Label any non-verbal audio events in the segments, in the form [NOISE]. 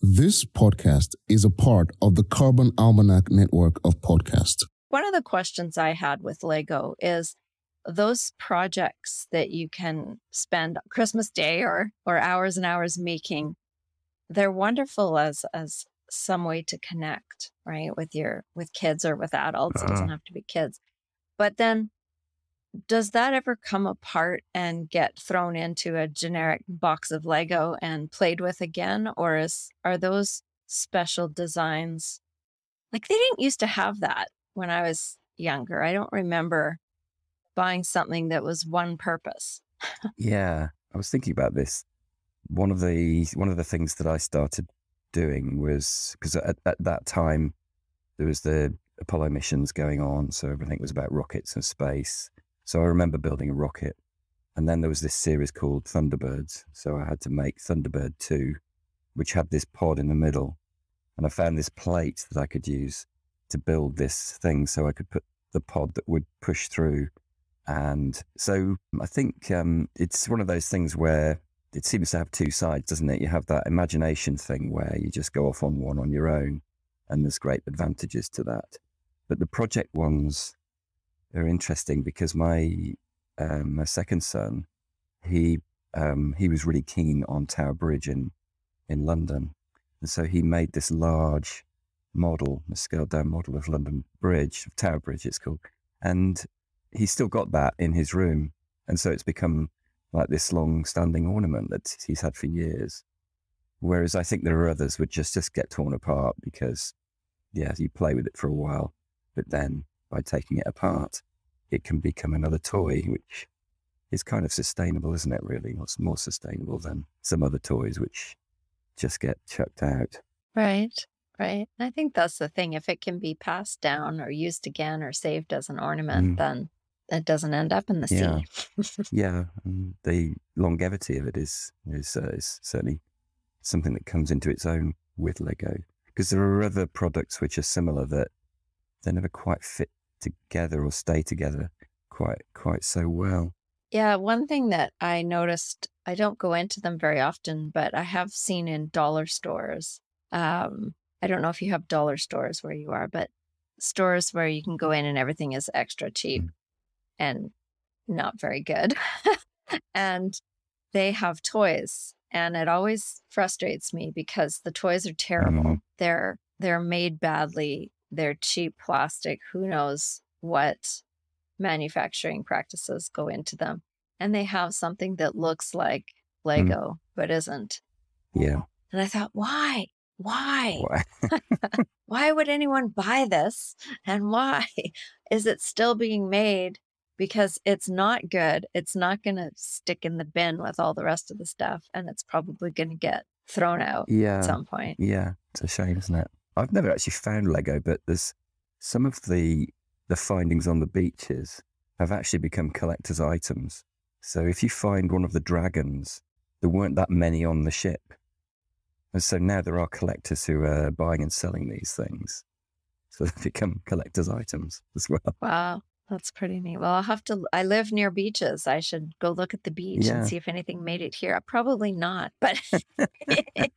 This podcast is a part of the Carbon Almanac network of podcasts. One of the questions I had with Lego is those projects that you can spend Christmas Day or or hours and hours making, they're wonderful as as some way to connect, right? With your with kids or with adults. It doesn't Uh-huh. have to be kids. But then does that ever come apart and get thrown into a generic box of Lego and played with again? Or is are those special designs like they didn't used to have that when I was younger. I don't remember buying something that was one purpose. [LAUGHS] Yeah, I was thinking about this. One of the one of the things that I started doing was because at, at that time there was the Apollo missions going on, so everything was about rockets and space. So I remember building a rocket, and then there was this series called Thunderbirds. So I had to make Thunderbird two, which had this pod in the middle, and I found this plate that I could use to build this thing, so I could put the pod that would push through and so I think um, it's one of those things where it seems to have two sides, doesn't it? You have that imagination thing where you just go off on one on your own, and there's great advantages to that. But the project ones are interesting because my um, my second son, he um, he was really keen on Tower Bridge in in London, and so he made this large model, a scaled down model of London Bridge, Tower Bridge, it's called, and he's still got that in his room. And so it's become like this long standing ornament that he's had for years. Whereas I think there are others which just, just get torn apart because, yeah, you play with it for a while, but then by taking it apart, it can become another toy, which is kind of sustainable, isn't it, really? It's more sustainable than some other toys which just get chucked out. Right. Right. I think that's the thing. If it can be passed down or used again or saved as an ornament, Mm. then it doesn't end up in the Yeah. sea. [LAUGHS] Yeah, and the longevity of it is is, uh, is certainly something that comes into its own with Lego. Because there are other products which are similar that they never quite fit together or stay together quite quite so well. Yeah, one thing that I noticed, I don't go into them very often, but I have seen in dollar stores. Um, I don't know if you have dollar stores where you are, but stores where you can go in and everything is extra cheap Mm. and not very good. [LAUGHS] and they have toys, and it always frustrates me because the toys are terrible. Mhm. They're they're made badly. They're cheap plastic. Who knows what manufacturing practices go into them. And they have something that looks like mm-hmm. Lego, but isn't. Yeah. And I thought, why? Why? Why- [LAUGHS] Why would anyone buy this? And why [LAUGHS] is it still being made? Because it's not good. It's not going to stick in the bin with all the rest of the stuff. And it's probably going to get thrown out yeah. at some point. Yeah, it's a shame, isn't it? I've never actually found Lego, but there's some of the the findings on the beaches have actually become collector's items. So if you find one of the dragons, there weren't that many on the ship. And so now there are collectors who are buying and selling these things. So they've become collector's items [LAUGHS] as well. Wow. That's pretty neat. Well, I'll have to. I live near beaches. I should go look at the beach Yeah. and see if anything made it here. Probably not, but [LAUGHS] [LAUGHS]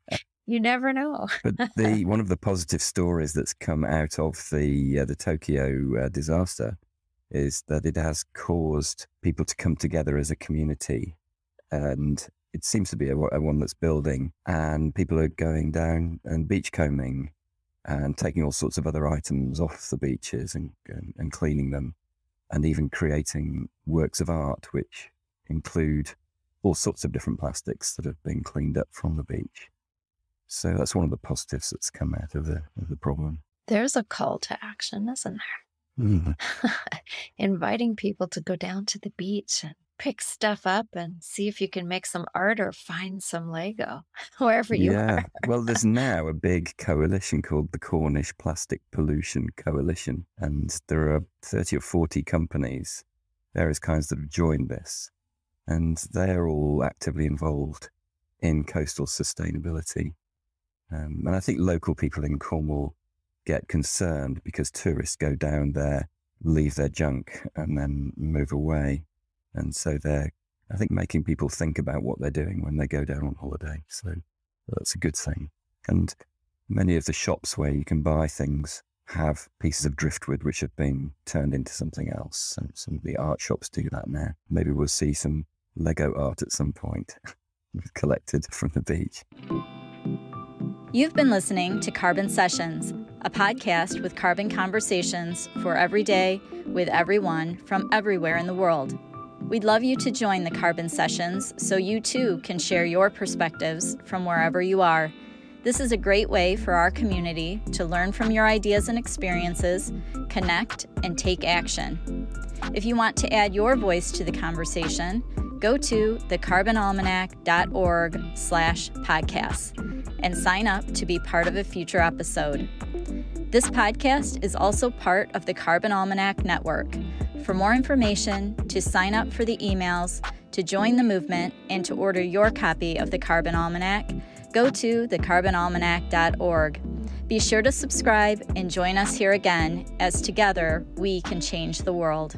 you never know. But [LAUGHS] the one of the positive stories that's come out of the uh, the Tokio uh, disaster is that it has caused people to come together as a community, and it seems to be a, a one that's building. And people are going down and beachcombing and taking all sorts of other items off the beaches and and, and cleaning them, and even creating works of art which include all sorts of different plastics that have been cleaned up from the beach. So that's one of the positives that's come out of the of the problem. There's a call to action, isn't hmm. there? [LAUGHS] Inviting people to go down to the beach and pick stuff up and see if you can make some art or find some Lego [LAUGHS] wherever you yeah. are. well, there's [LAUGHS] now a big coalition called the Cornish Plastic Pollution Coalition, and there are 30 or 40 companies, various kinds that have joined this, and they are all actively involved in coastal sustainability. Um, and I think local people in Cornwall get concerned because tourists go down there, leave their junk, and then move away. And so they're, I think, making people think about what they're doing when they go down on holiday. So that's a good thing. And many of the shops where you can buy things have pieces of driftwood which have been turned into something else. And some of the art shops do that now. Maybe we'll see some Lego art at some point [LAUGHS] collected from the beach. You've been listening to Carbon Sessions, a podcast with carbon conversations for every day with everyone from everywhere in the world. We'd love you to join the Carbon Sessions so you too can share your perspectives from wherever you are. This is a great way for our community to learn from your ideas and experiences, connect, and take action. If you want to add your voice to the conversation, go to thecarbonalmanac.org slash podcasts and sign up to be part of a future episode. This podcast is also part of the Carbon Almanac Network. For more information, to sign up for the emails, to join the movement, and to order your copy of the Carbon Almanac, go to thecarbonalmanac.org. Be sure to subscribe and join us here again as together we can change the world.